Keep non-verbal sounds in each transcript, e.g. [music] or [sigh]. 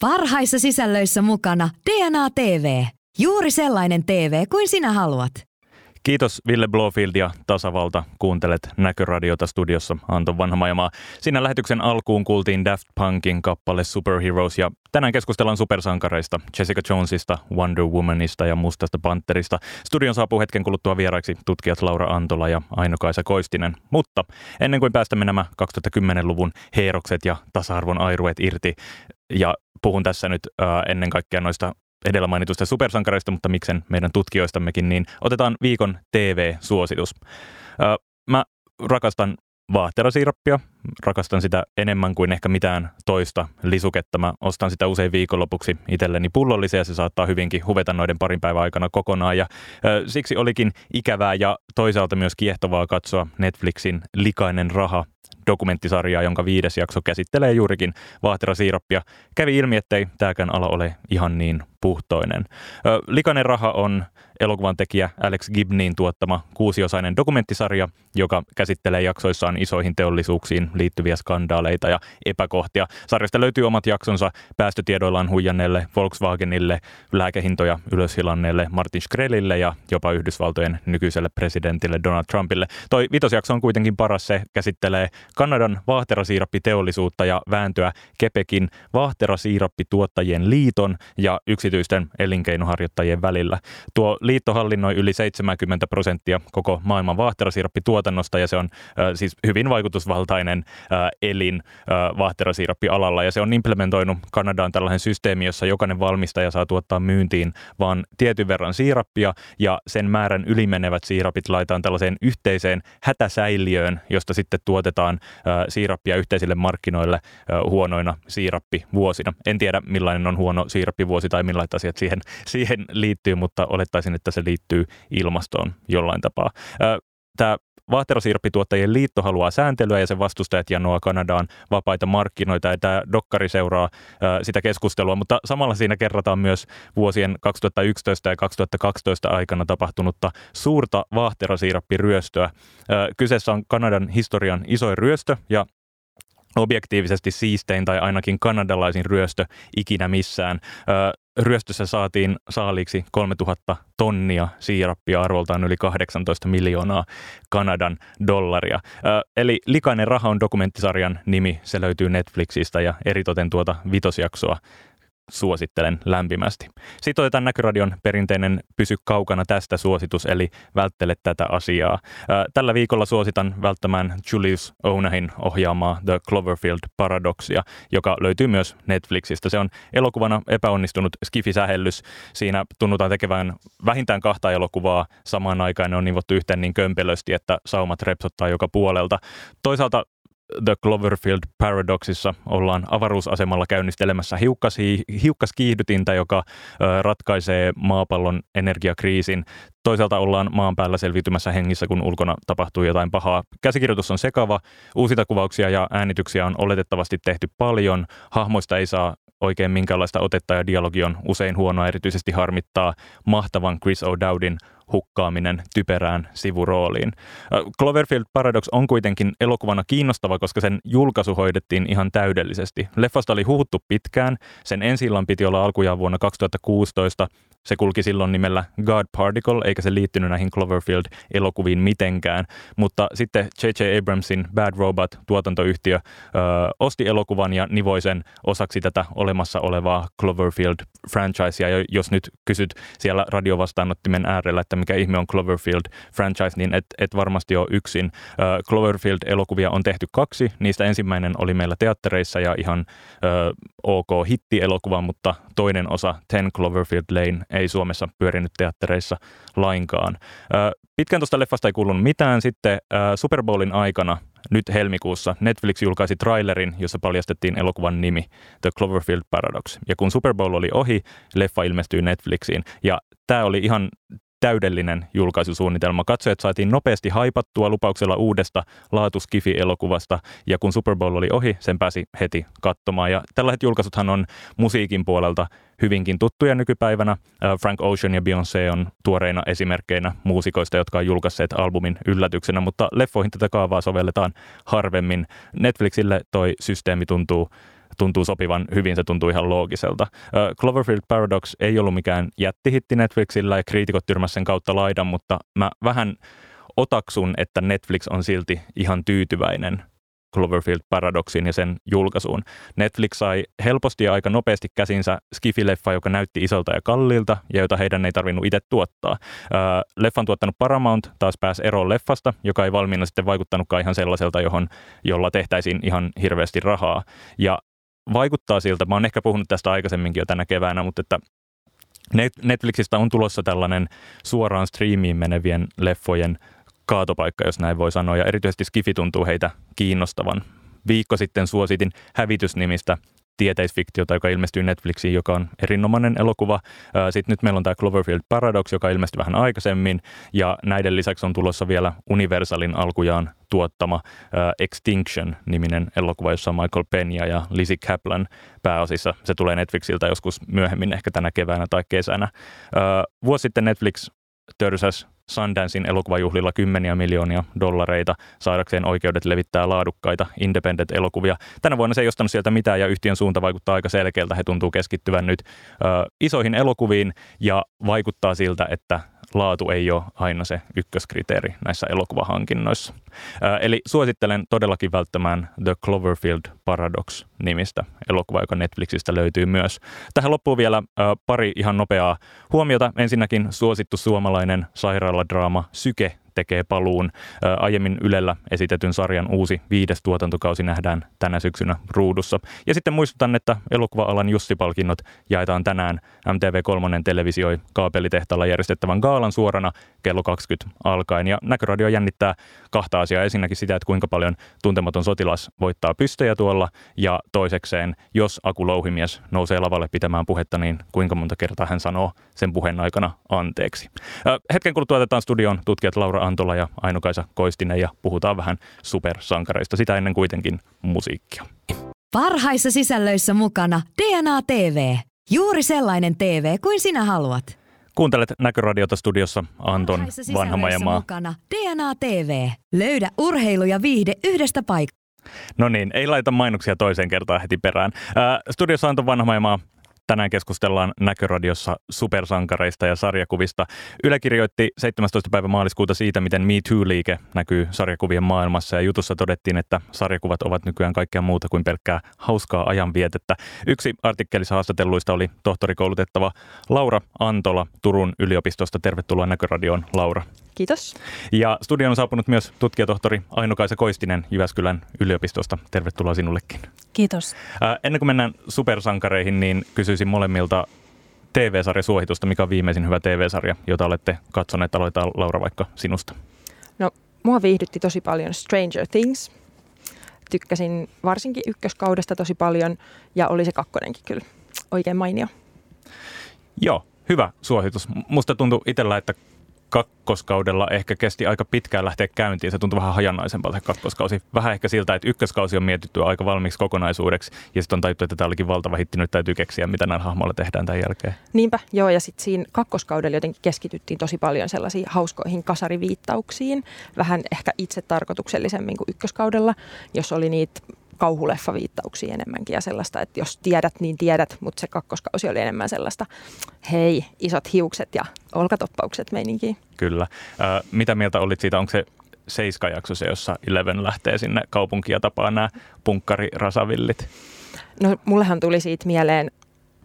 Parhaissa sisällöissä mukana DNA TV. Juuri sellainen TV kuin sinä haluat. Kiitos Ville Blofield ja Tasavalta. Kuuntelet Näköradiota studiossa Anton Vanhamajamaa. Siinä lähetyksen alkuun kuultiin Daft Punkin kappale Superheroes ja tänään keskustellaan supersankareista, Jessica Jonesista, Wonder Womanista ja Mustasta Panterista. Studion saapuu hetken kuluttua vieraiksi tutkijat Laura Antola ja Aino-Kaisa Koistinen. Mutta ennen kuin päästämme nämä 2010-luvun heerokset ja tasa-arvon airuet irti ja puhun tässä nyt äh, ennen kaikkea noista edellä mainitusta supersankareista, mutta miksen meidän tutkijoistammekin, niin otetaan viikon TV-suositus. Äh, mä rakastan vaahterasiirappia. Rakastan sitä enemmän kuin ehkä mitään toista lisuketta. Mä ostan sitä usein viikonlopuksi itselleni pullollisia ja se saattaa hyvinkin huveta noiden parin päivän aikana kokonaan. Ja ö, siksi olikin ikävää ja toisaalta myös kiehtovaa katsoa Netflixin Likainen raha dokumenttisarjaa, jonka viides jakso käsittelee juurikin vaahterasiirappia. Kävi ilmi, ettei tämäkään ala ole ihan niin puhtoinen. Likainen raha on elokuvan tekijä Alex Gibneyin tuottama kuusiosainen dokumenttisarja, joka käsittelee jaksoissaan isoihin teollisuuksiin liittyviä skandaaleita ja epäkohtia. Sarjasta löytyy omat jaksonsa päästötiedoillaan huijanneelle Volkswagenille, lääkehintoja ylöshilanneelle Martin Shkrelille ja jopa Yhdysvaltojen nykyiselle presidentille Donald Trumpille. Toi vitosjakso on kuitenkin paras, se käsittelee Kanadan vaahterasiirappiteollisuutta ja vääntöä Kepekin vaahterasiirappituottajien liiton ja yksityisten elinkeinoharjoittajien välillä. Tuo liitto hallinnoi yli 70 prosenttia koko maailman vaahterasiirappituotannosta ja se on äh, siis hyvin vaikutusvaltainen elin äh, vaahterasiirappialalla ja se on implementoinut Kanadaan tällainen systeemi, jossa jokainen valmistaja saa tuottaa myyntiin vaan tietyn verran siirappia ja sen määrän ylimenevät siirapit laitetaan tällaiseen yhteiseen hätäsäiliöön, josta sitten tuotetaan äh, siirappia yhteisille markkinoille äh, huonoina siirappivuosina. En tiedä millainen on huono siirappivuosi tai millaiset asiat siihen, [laughs] siihen liittyy, mutta olettaisin, että se liittyy ilmastoon jollain tapaa. Tämä Vaahterasiirappituottajien liitto haluaa sääntelyä ja sen vastustajat janoa Kanadaan vapaita markkinoita ja tämä dokkari seuraa sitä keskustelua, mutta samalla siinä kerrataan myös vuosien 2011 ja 2012 aikana tapahtunutta suurta vaahterasiirappiryöstöä. Ää, kyseessä on Kanadan historian isoin ryöstö ja objektiivisesti siistein tai ainakin kanadalaisin ryöstö ikinä missään. Ryöstössä saatiin saaliiksi 3000 tonnia siirappia arvoltaan yli 18 miljoonaa Kanadan dollaria. Eli Likainen raha on dokumenttisarjan nimi, se löytyy Netflixistä ja eritoten tuota vitosjaksoa suosittelen lämpimästi. Sitten otetaan Näkyradion perinteinen Pysy kaukana tästä suositus, eli välttele tätä asiaa. Tällä viikolla suositan välttämään Julius Onahin ohjaamaa The Cloverfield Paradoxia, joka löytyy myös Netflixistä. Se on elokuvana epäonnistunut skifisähellys. Siinä tunnutaan tekevään vähintään kahta elokuvaa samaan aikaan. Ne on nivottu yhteen niin kömpelösti, että saumat repsottaa joka puolelta. Toisaalta The Cloverfield Paradoxissa ollaan avaruusasemalla käynnistelemässä hiukkas, hiukkaskiihdytintä, joka ratkaisee maapallon energiakriisin. Toisaalta ollaan maan päällä selviytymässä hengissä, kun ulkona tapahtuu jotain pahaa. Käsikirjoitus on sekava, uusita kuvauksia ja äänityksiä on oletettavasti tehty paljon, hahmoista ei saa oikein minkäänlaista otetta ja dialogi on usein huonoa, erityisesti harmittaa mahtavan Chris O'Dowdin hukkaaminen typerään sivurooliin. Cloverfield Paradox on kuitenkin elokuvana kiinnostava, koska sen julkaisu hoidettiin ihan täydellisesti. Leffasta oli huhuttu pitkään, sen ensi piti olla alkujaan vuonna 2016, se kulki silloin nimellä God Particle, eikä se liittynyt näihin Cloverfield-elokuviin mitenkään. Mutta sitten J.J. Abramsin Bad Robot-tuotantoyhtiö ö, osti elokuvan ja nivoi sen osaksi tätä olemassa olevaa Cloverfield-franchisea. Ja jos nyt kysyt siellä radiovastaanottimen äärellä, että mikä ihme on Cloverfield-franchise, niin et, et varmasti ole yksin. Ö, Cloverfield-elokuvia on tehty kaksi. Niistä ensimmäinen oli meillä teattereissa ja ihan ö, ok hitti-elokuva, mutta toinen osa, Ten Cloverfield Lane, ei Suomessa pyörinyt teattereissa lainkaan. Pitkään tuosta leffasta ei kuulunut mitään. Sitten Super Bowlin aikana nyt helmikuussa Netflix julkaisi trailerin, jossa paljastettiin elokuvan nimi The Cloverfield Paradox. Ja kun Super Bowl oli ohi, leffa ilmestyi Netflixiin. Ja tämä oli ihan täydellinen julkaisusuunnitelma. Katsojat saatiin nopeasti haipattua lupauksella uudesta laatuskifi-elokuvasta, ja kun Super Bowl oli ohi, sen pääsi heti katsomaan. Ja tällaiset julkaisuthan on musiikin puolelta hyvinkin tuttuja nykypäivänä. Äh, Frank Ocean ja Beyoncé on tuoreina esimerkkeinä muusikoista, jotka on julkaisseet albumin yllätyksenä, mutta leffoihin tätä kaavaa sovelletaan harvemmin. Netflixille toi systeemi tuntuu tuntuu sopivan hyvin, se tuntuu ihan loogiselta. Cloverfield Paradox ei ollut mikään jättihitti Netflixillä ja kriitikot tyrmäsivät sen kautta laidan, mutta mä vähän otaksun, että Netflix on silti ihan tyytyväinen Cloverfield Paradoxin ja sen julkaisuun. Netflix sai helposti ja aika nopeasti käsinsä Skifi-leffa, joka näytti isolta ja kalliilta ja jota heidän ei tarvinnut itse tuottaa. leffan tuottanut Paramount taas pääsi eroon leffasta, joka ei valmiina sitten vaikuttanutkaan ihan sellaiselta, johon, jolla tehtäisiin ihan hirveästi rahaa. Ja vaikuttaa siltä, mä oon ehkä puhunut tästä aikaisemminkin jo tänä keväänä, mutta että Netflixistä on tulossa tällainen suoraan striimiin menevien leffojen kaatopaikka, jos näin voi sanoa, ja erityisesti Skifi tuntuu heitä kiinnostavan. Viikko sitten suositin Hävitysnimistä tieteisfiktiota, joka ilmestyy Netflixiin, joka on erinomainen elokuva. Sitten nyt meillä on tämä Cloverfield Paradox, joka ilmestyi vähän aikaisemmin, ja näiden lisäksi on tulossa vielä Universalin alkujaan tuottama Extinction-niminen elokuva, jossa on Michael Peña ja Lizzie Kaplan pääosissa. Se tulee Netflixiltä joskus myöhemmin, ehkä tänä keväänä tai kesänä. Vuosi sitten Netflix törsäs Sundancein elokuvajuhlilla kymmeniä miljoonia dollareita saadakseen oikeudet levittää laadukkaita independent-elokuvia. Tänä vuonna se ei ostanut sieltä mitään ja yhtiön suunta vaikuttaa aika selkeältä. He tuntuu keskittyvän nyt ö, isoihin elokuviin ja vaikuttaa siltä, että laatu ei ole aina se ykköskriteeri näissä elokuvahankinnoissa. Eli suosittelen todellakin välttämään The Cloverfield Paradox-nimistä elokuva, joka Netflixistä löytyy myös. Tähän loppuu vielä pari ihan nopeaa huomiota. Ensinnäkin suosittu suomalainen sairaaladraama Syke tekee paluun. Aiemmin Ylellä esitetyn sarjan uusi viides tuotantokausi nähdään tänä syksynä ruudussa. Ja sitten muistutan, että elokuva-alan Jussi-palkinnot jaetaan tänään. MTV3 televisioi kaapelitehtaalla järjestettävän gaalan suorana kello 20 alkaen. Ja Näköradio jännittää kahta asiaa. Ensinnäkin sitä, että kuinka paljon tuntematon sotilas voittaa pystejä tuolla. Ja toisekseen, jos Aku Louhimies nousee lavalle pitämään puhetta, niin kuinka monta kertaa hän sanoo sen puheen aikana anteeksi. Hetken kuluttua otetaan studion tutkijat Laura Antola ja Ainokaisa Koistinen ja puhutaan vähän supersankareista. Sitä ennen kuitenkin musiikkia. Parhaissa sisällöissä mukana DNA TV. Juuri sellainen TV kuin sinä haluat. Kuuntelet Näköradiota studiossa Anton Vanhamajamaa. mukana DNA TV. Löydä urheilu ja viihde yhdestä paikasta. No niin, ei laita mainoksia toiseen kertaan heti perään. Äh, studiossa Anton Vanhamajamaa, Tänään keskustellaan Näköradiossa supersankareista ja sarjakuvista. Yle kirjoitti 17. päivä maaliskuuta siitä, miten Me Too-liike näkyy sarjakuvien maailmassa ja jutussa todettiin, että sarjakuvat ovat nykyään kaikkea muuta kuin pelkkää hauskaa ajanvietettä. Yksi artikkelissa haastatelluista oli tohtorikoulutettava Laura Antola Turun yliopistosta. Tervetuloa Näköradioon, Laura. Kiitos. Ja studion on saapunut myös tutkijatohtori Aino-Kaisa Koistinen Jyväskylän yliopistosta. Tervetuloa sinullekin. Kiitos. Ää, ennen kuin mennään supersankareihin, niin kysyisin molemmilta TV-sarjasuositusta. Mikä on viimeisin hyvä TV-sarja, jota olette katsoneet? Aloitetaan Laura vaikka sinusta. No, mua viihdytti tosi paljon Stranger Things. Tykkäsin varsinkin ykköskaudesta tosi paljon ja oli se kakkonenkin kyllä oikein mainio. Joo, hyvä suositus. Musta tuntui itsellä, että kakkoskaudella ehkä kesti aika pitkään lähteä käyntiin. Se tuntui vähän hajanaisempalta kakkoskausi. Vähän ehkä siltä, että ykköskausi on mietitty aika valmiiksi kokonaisuudeksi ja sitten on tajuttu, että tämä olikin valtava hitti, nyt täytyy keksiä, mitä näillä hahmoilla tehdään tämän jälkeen. Niinpä, joo ja sitten siinä kakkoskaudella jotenkin keskityttiin tosi paljon sellaisiin hauskoihin kasariviittauksiin, vähän ehkä itse tarkoituksellisemmin kuin ykköskaudella, jos oli niitä kauhuleffaviittauksia enemmänkin ja sellaista, että jos tiedät, niin tiedät, mutta se kakkoskausi oli enemmän sellaista, hei, isot hiukset ja olkatoppaukset meininkiä. Kyllä. Ö, mitä mieltä olit siitä, onko se Seiska-jakso se, jossa Eleven lähtee sinne kaupunkiin ja tapaa nämä punkkarirasavillit? No mullehan tuli siitä mieleen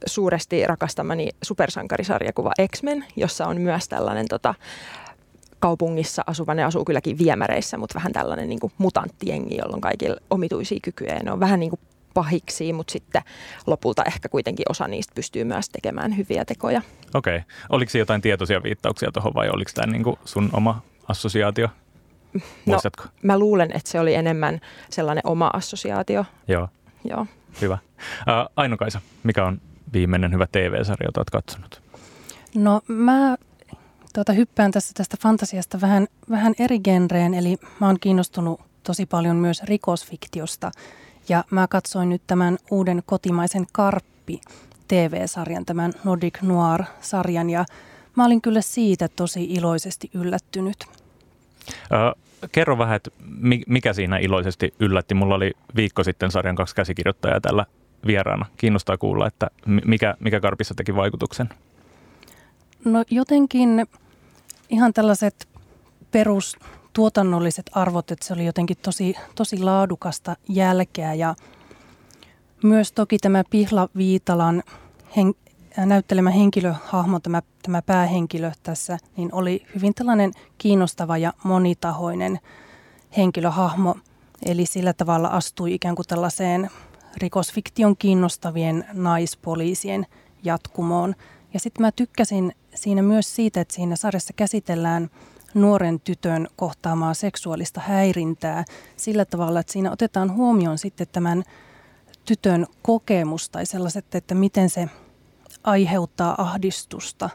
suuresti rakastamani supersankarisarjakuva X-Men, jossa on myös tällainen tota, kaupungissa asuva, ne asuu kylläkin viemäreissä, mutta vähän tällainen niin kuin mutanttiengi, jolla on kaikilla omituisia kykyjä. Ja ne on vähän niin kuin pahiksi, mutta sitten lopulta ehkä kuitenkin osa niistä pystyy myös tekemään hyviä tekoja. Okei. Okay. Oliko jotain tietoisia viittauksia tuohon vai oliko tämä niin kuin sun oma assosiaatio? No, mä luulen, että se oli enemmän sellainen oma assosiaatio. Joo. Joo. Hyvä. Aino-Kaisa, mikä on viimeinen hyvä TV-sarja, jota olet katsonut? No mä tuota, hyppään tässä tästä fantasiasta vähän, vähän eri genreen, eli mä oon kiinnostunut tosi paljon myös rikosfiktiosta. Ja mä katsoin nyt tämän uuden kotimaisen Karppi TV-sarjan, tämän Nordic Noir-sarjan, ja mä olin kyllä siitä tosi iloisesti yllättynyt. Ö, kerro vähän, että mikä siinä iloisesti yllätti. Mulla oli viikko sitten sarjan kaksi käsikirjoittajaa tällä vieraana. Kiinnostaa kuulla, että mikä, mikä Karpissa teki vaikutuksen. No jotenkin ihan tällaiset perustuotannolliset arvot, että se oli jotenkin tosi, tosi laadukasta jälkeä ja myös toki tämä Pihla Viitalan hen, näyttelemä henkilöhahmo, tämä, tämä päähenkilö tässä, niin oli hyvin tällainen kiinnostava ja monitahoinen henkilöhahmo. Eli sillä tavalla astui ikään kuin tällaiseen rikosfiktion kiinnostavien naispoliisien jatkumoon. Ja sitten mä tykkäsin siinä myös siitä, että siinä sarjassa käsitellään nuoren tytön kohtaamaa seksuaalista häirintää sillä tavalla, että siinä otetaan huomioon sitten tämän tytön kokemus tai sellaiset, että miten se aiheuttaa ahdistusta,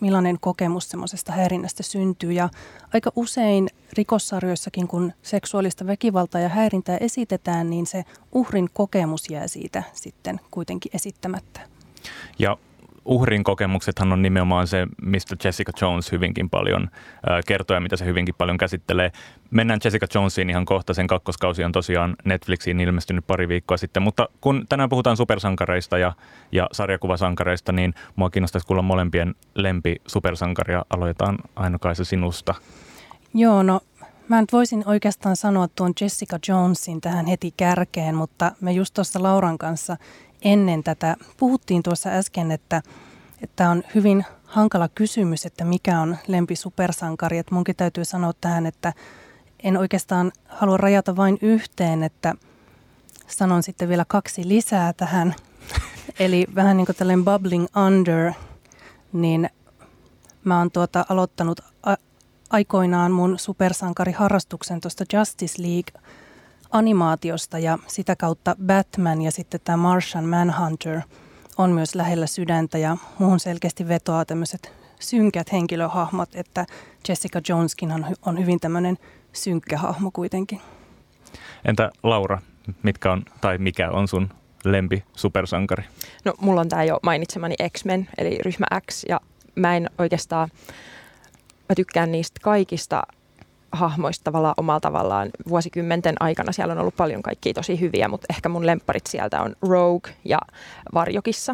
millainen kokemus semmoisesta häirinnästä syntyy. Ja aika usein rikossarjoissakin, kun seksuaalista väkivaltaa ja häirintää esitetään, niin se uhrin kokemus jää siitä sitten kuitenkin esittämättä. Ja uhrin kokemuksethan on nimenomaan se, mistä Jessica Jones hyvinkin paljon kertoo ja mitä se hyvinkin paljon käsittelee. Mennään Jessica Jonesiin ihan kohta. Sen kakkoskausi on tosiaan Netflixiin ilmestynyt pari viikkoa sitten. Mutta kun tänään puhutaan supersankareista ja, ja sarjakuvasankareista, niin mua kiinnostaisi kuulla molempien lempi supersankaria. Aloitetaan Aino-Kaisa sinusta. Joo, no Mä nyt voisin oikeastaan sanoa tuon Jessica Jonesin tähän heti kärkeen, mutta me just tuossa Lauran kanssa ennen tätä puhuttiin tuossa äsken, että että on hyvin hankala kysymys, että mikä on lempi supersankari. Että munkin täytyy sanoa tähän, että en oikeastaan halua rajata vain yhteen, että sanon sitten vielä kaksi lisää tähän. [laughs] Eli vähän niin kuin tällainen bubbling under, niin mä oon tuota aloittanut aikoinaan mun supersankariharrastuksen tuosta Justice League animaatiosta ja sitä kautta Batman ja sitten tämä Martian Manhunter on myös lähellä sydäntä ja muuhun selkeästi vetoaa tämmöiset synkät henkilöhahmot, että Jessica Joneskin on, on hyvin tämmöinen synkkä hahmo kuitenkin. Entä Laura, mitkä on, tai mikä on sun lempi supersankari? No mulla on tämä jo mainitsemani X-Men, eli ryhmä X, ja mä en oikeastaan, mä tykkään niistä kaikista hahmoista tavallaan omalla tavallaan. Vuosikymmenten aikana siellä on ollut paljon kaikkia tosi hyviä, mutta ehkä mun lempparit sieltä on Rogue ja Varjokissa.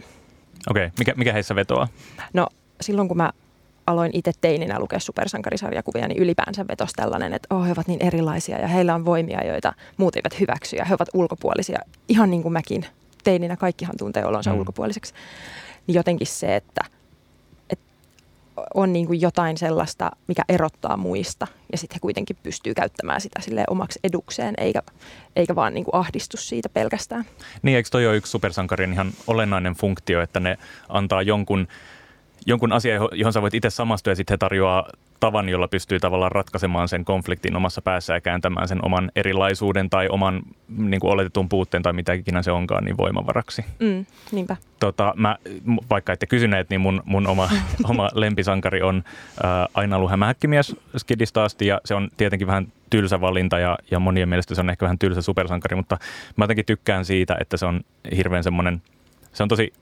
Okei, okay. mikä, mikä heissä vetoaa? No silloin kun mä aloin itse teininä lukea supersankarisarjakuvia, niin ylipäänsä vetosi tällainen, että oh, he ovat niin erilaisia ja heillä on voimia, joita muut eivät hyväksy ja he ovat ulkopuolisia. Ihan niin kuin mäkin teininä, kaikkihan tuntee olonsa mm. ulkopuoliseksi. Niin jotenkin se, että – on niin kuin jotain sellaista, mikä erottaa muista ja sitten he kuitenkin pystyy käyttämään sitä sille omaksi edukseen, eikä, eikä vaan niin kuin ahdistus siitä pelkästään. Niin, eikö toi ole yksi supersankarin ihan olennainen funktio, että ne antaa jonkun jonkun asian, johon sä voit itse samastua ja sitten he tarjoaa tavan, jolla pystyy tavallaan ratkaisemaan sen konfliktin omassa päässä ja kääntämään sen oman erilaisuuden tai oman niin kuin oletetun puutteen tai mitä ikinä se onkaan niin voimavaraksi. Mm, niinpä. Tota, mä, vaikka ette kysyneet, niin mun, mun oma, [laughs] oma lempisankari on ää, aina ollut hämähäkkimies Skidista asti ja se on tietenkin vähän tylsä valinta ja, ja monien mielestä se on ehkä vähän tylsä supersankari, mutta mä jotenkin tykkään siitä, että se on hirveän semmoinen, se on tosi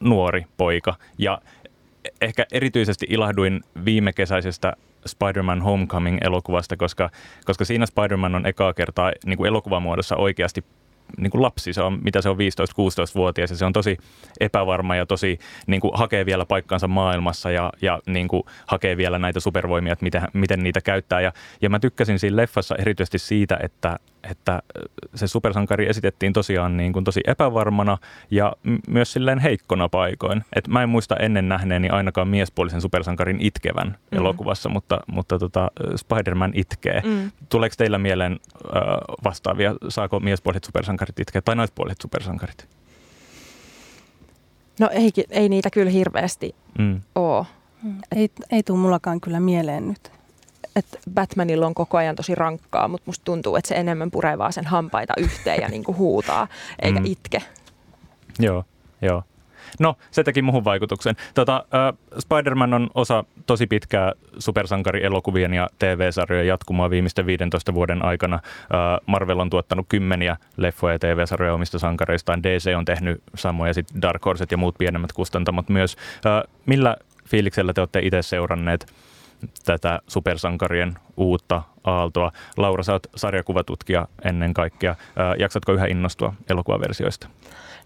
nuori poika ja ehkä erityisesti ilahduin viime kesäisestä Spider-Man Homecoming-elokuvasta, koska, koska siinä Spider-Man on ekaa kertaa niin kuin elokuvamuodossa oikeasti niin kuin lapsi, se on, mitä se on 15-16-vuotias ja se on tosi epävarma ja tosi niin kuin hakee vielä paikkansa maailmassa ja, ja niin kuin hakee vielä näitä supervoimia, että miten, miten niitä käyttää. Ja, ja mä tykkäsin siinä leffassa erityisesti siitä, että, että se supersankari esitettiin tosiaan niin kuin tosi epävarmana ja myös silleen heikkona paikoin. Et mä en muista ennen nähneeni ainakaan miespuolisen supersankarin itkevän mm. elokuvassa, mutta, mutta tota, Spider-Man itkee. Mm. Tuleeko teillä mieleen äh, vastaavia, saako miespuoliset supersankarit itkeä tai naispuoliset supersankarit? No ei, ei niitä kyllä hirveästi mm. ole. Ei, ei tule mullakaan kyllä mieleen nyt että Batmanilla on koko ajan tosi rankkaa, mutta musta tuntuu, että se enemmän puree vaan sen hampaita yhteen ja niinku huutaa, eikä mm. itke. Joo, joo. No, se teki muhun vaikutuksen. Tota, äh, Spider-Man on osa tosi pitkää supersankarielokuvien ja TV-sarjojen jatkumaa viimeisten 15 vuoden aikana. Äh, Marvel on tuottanut kymmeniä leffoja ja TV-sarjoja omista sankareistaan. DC on tehnyt samoja, sitten Dark Horset ja muut pienemmät kustantamot myös. Äh, millä fiiliksellä te olette itse seuranneet tätä supersankarien uutta aaltoa. Laura, sä oot sarjakuvatutkija ennen kaikkea. Jaksatko yhä innostua elokuvaversioista?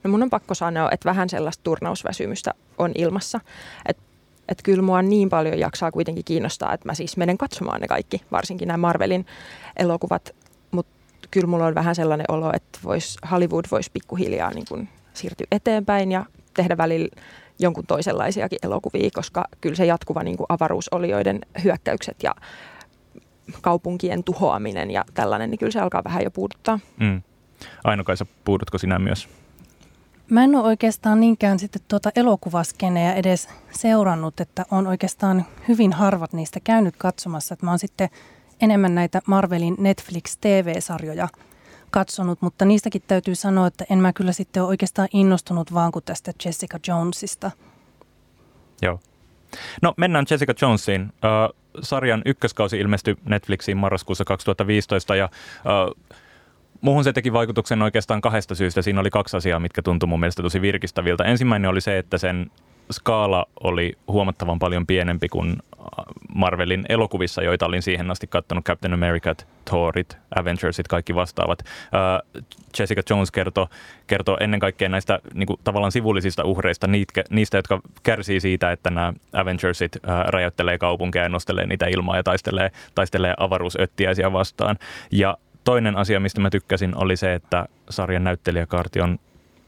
No mun on pakko sanoa, että vähän sellaista turnausväsymystä on ilmassa. Että et kyllä mua niin paljon jaksaa kuitenkin kiinnostaa, että mä siis menen katsomaan ne kaikki, varsinkin nämä Marvelin elokuvat. Mutta kyllä mulla on vähän sellainen olo, että vois, Hollywood voisi pikkuhiljaa niin kun siirtyä eteenpäin ja tehdä välillä jonkun toisenlaisiakin elokuvia, koska kyllä se jatkuva niin kuin avaruusolioiden hyökkäykset ja kaupunkien tuhoaminen ja tällainen, niin kyllä se alkaa vähän jo puuduttaa. Mm. Aino-Kaisa, puudutko sinä myös? Mä en ole oikeastaan niinkään sitten tuota elokuvaskeneä edes seurannut, että on oikeastaan hyvin harvat niistä käynyt katsomassa. Että mä oon sitten enemmän näitä Marvelin Netflix TV-sarjoja katsonut, mutta niistäkin täytyy sanoa, että en mä kyllä sitten ole oikeastaan innostunut vaan kuin tästä Jessica Jonesista. Joo. No mennään Jessica Jonesiin. Sarjan ykköskausi ilmestyi Netflixiin marraskuussa 2015 ja uh, Muuhun se teki vaikutuksen oikeastaan kahdesta syystä. Siinä oli kaksi asiaa, mitkä tuntui mun mielestä tosi virkistäviltä. Ensimmäinen oli se, että sen skaala oli huomattavan paljon pienempi kuin äh, Marvelin elokuvissa, joita olin siihen asti katsonut, Captain America, Thorit, Avengersit, kaikki vastaavat. Uh, Jessica Jones kertoo, kertoo ennen kaikkea näistä niin kuin, tavallaan sivullisista uhreista, niitä, niistä, jotka kärsii siitä, että nämä Avengersit uh, räjäyttelee kaupunkeja ja nostelee niitä ilmaa ja taistelee, taistelee avaruusöttiäisiä vastaan. Ja toinen asia, mistä mä tykkäsin, oli se, että sarjan näyttelijäkaarti on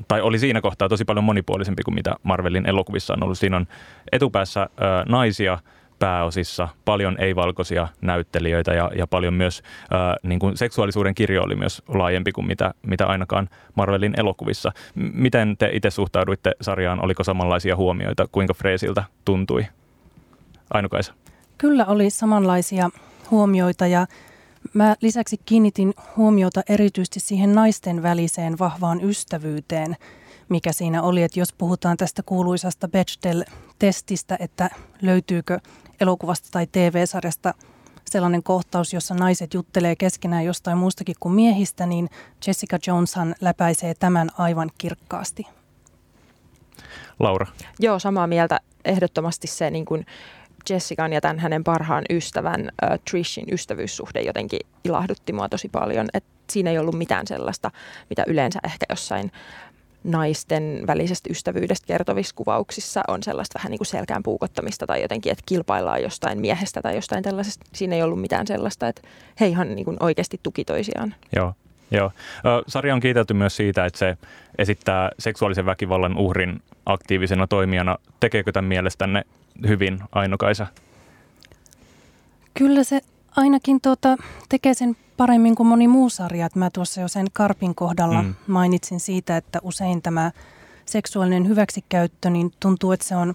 tai oli siinä kohtaa tosi paljon monipuolisempi kuin mitä Marvelin elokuvissa on ollut. Siinä on etupäässä ö, naisia pääosissa, paljon ei-valkoisia näyttelijöitä ja, ja paljon myös ö, niin kuin seksuaalisuuden kirjo oli myös laajempi kuin mitä, mitä ainakaan Marvelin elokuvissa. Miten te itse suhtauduitte sarjaan? Oliko samanlaisia huomioita? Kuinka Freesiltä tuntui? Ainokaisa. Kyllä oli samanlaisia huomioita ja Mä lisäksi kiinnitin huomiota erityisesti siihen naisten väliseen vahvaan ystävyyteen, mikä siinä oli, että jos puhutaan tästä kuuluisasta Bechdel-testistä, että löytyykö elokuvasta tai TV-sarjasta sellainen kohtaus, jossa naiset juttelee keskenään jostain muustakin kuin miehistä, niin Jessica Joneshan läpäisee tämän aivan kirkkaasti. Laura. Joo, samaa mieltä. Ehdottomasti se niin kuin Jessican ja tämän hänen parhaan ystävän äh, Trishin ystävyyssuhde jotenkin ilahdutti mua tosi paljon. Et siinä ei ollut mitään sellaista, mitä yleensä ehkä jossain naisten välisestä ystävyydestä kertovissa kuvauksissa on sellaista vähän niin kuin selkään puukottamista tai jotenkin, että kilpaillaan jostain miehestä tai jostain tällaisesta. Siinä ei ollut mitään sellaista, että he ihan niin kuin oikeasti tuki toisiaan. Joo. Joo. Sarja on kiitelty myös siitä, että se esittää seksuaalisen väkivallan uhrin aktiivisena toimijana. Tekeekö tämän mielestänne hyvin Ainokaisa? Kyllä se ainakin tuota, tekee sen paremmin kuin moni muu sarja. Mä tuossa jo sen Karpin kohdalla mm. mainitsin siitä, että usein tämä seksuaalinen hyväksikäyttö, niin tuntuu, että se on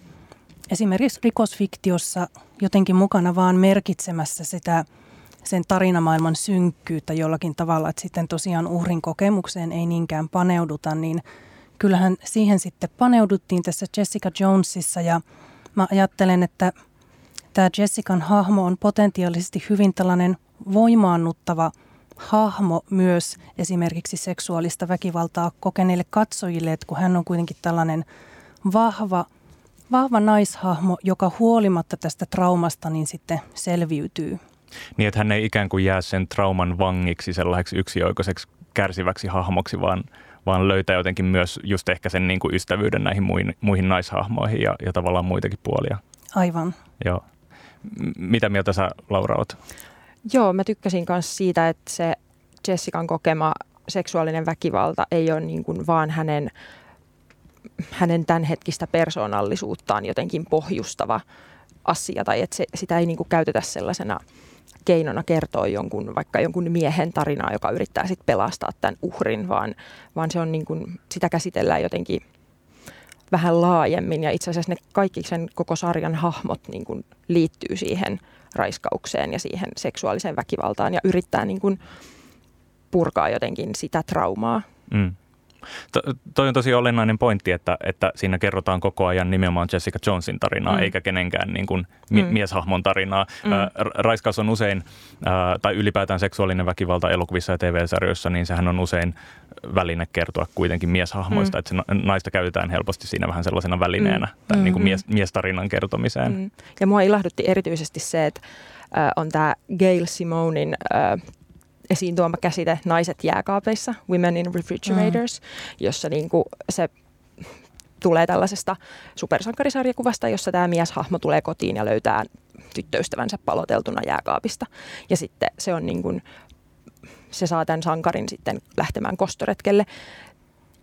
esimerkiksi rikosfiktiossa jotenkin mukana vaan merkitsemässä sitä sen tarinamaailman synkkyyttä jollakin tavalla, että sitten tosiaan uhrin kokemukseen ei niinkään paneuduta, niin kyllähän siihen sitten paneuduttiin tässä Jessica Jonesissa ja Mä ajattelen, että tämä Jessican hahmo on potentiaalisesti hyvin tällainen voimaannuttava hahmo myös esimerkiksi seksuaalista väkivaltaa kokeneille katsojille, että kun hän on kuitenkin tällainen vahva, vahva naishahmo, joka huolimatta tästä traumasta niin sitten selviytyy. Niin, että hän ei ikään kuin jää sen trauman vangiksi sellaiseksi yksioikoiseksi kärsiväksi hahmoksi, vaan vaan löytää jotenkin myös just ehkä sen niin kuin ystävyyden näihin muihin, muihin naishahmoihin ja, ja tavallaan muitakin puolia. Aivan. Joo. Mitä mieltä sä, Laura, oot? Joo, mä tykkäsin myös siitä, että se Jessican kokema seksuaalinen väkivalta ei ole niin kuin vaan hänen, hänen tämänhetkistä persoonallisuuttaan jotenkin pohjustava asia, tai että se, sitä ei niin kuin käytetä sellaisena – keinona kertoa jonkun, vaikka jonkun miehen tarinaa, joka yrittää sitten pelastaa tämän uhrin, vaan, vaan se on niin kuin, sitä käsitellään jotenkin vähän laajemmin ja itse asiassa ne kaikki sen koko sarjan hahmot niin kuin liittyy siihen raiskaukseen ja siihen seksuaaliseen väkivaltaan ja yrittää niin kuin purkaa jotenkin sitä traumaa. Mm. To, toi on tosi olennainen pointti, että, että siinä kerrotaan koko ajan nimenomaan Jessica Jonesin tarinaa, mm. eikä kenenkään niin kuin, mi- mm. mieshahmon tarinaa. Mm. Äh, raiskaus on usein, äh, tai ylipäätään seksuaalinen väkivalta elokuvissa ja TV-sarjoissa, niin sehän on usein väline kertoa kuitenkin mieshahmoista, mm. että se naista käytetään helposti siinä vähän sellaisena välineenä mm. tai niin kuin mies, miestarinan kertomiseen. Mm. Ja mua ilahdutti erityisesti se, että äh, on tämä Gail Simonin äh, esiin tuoma käsite naiset jääkaapeissa, women in refrigerators, mm. jossa niin kuin se tulee tällaisesta supersankarisarjakuvasta, jossa tämä mieshahmo tulee kotiin ja löytää tyttöystävänsä paloteltuna jääkaapista. Ja sitten se on niin kuin, se saa tämän sankarin sitten lähtemään kostoretkelle.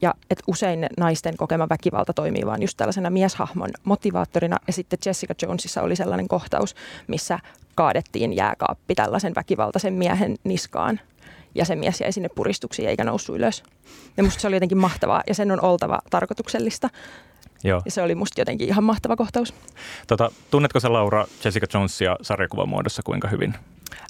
Ja että usein naisten kokema väkivalta toimii vain just tällaisena mieshahmon motivaattorina. Ja sitten Jessica Jonesissa oli sellainen kohtaus, missä kaadettiin jääkaappi tällaisen väkivaltaisen miehen niskaan. Ja se mies jäi sinne puristuksiin eikä noussut ylös. Ja musta se oli jotenkin mahtavaa ja sen on oltava tarkoituksellista. Joo. Ja se oli musta jotenkin ihan mahtava kohtaus. Tota, tunnetko sä Laura Jessica Jonesia sarjakuvan muodossa kuinka hyvin?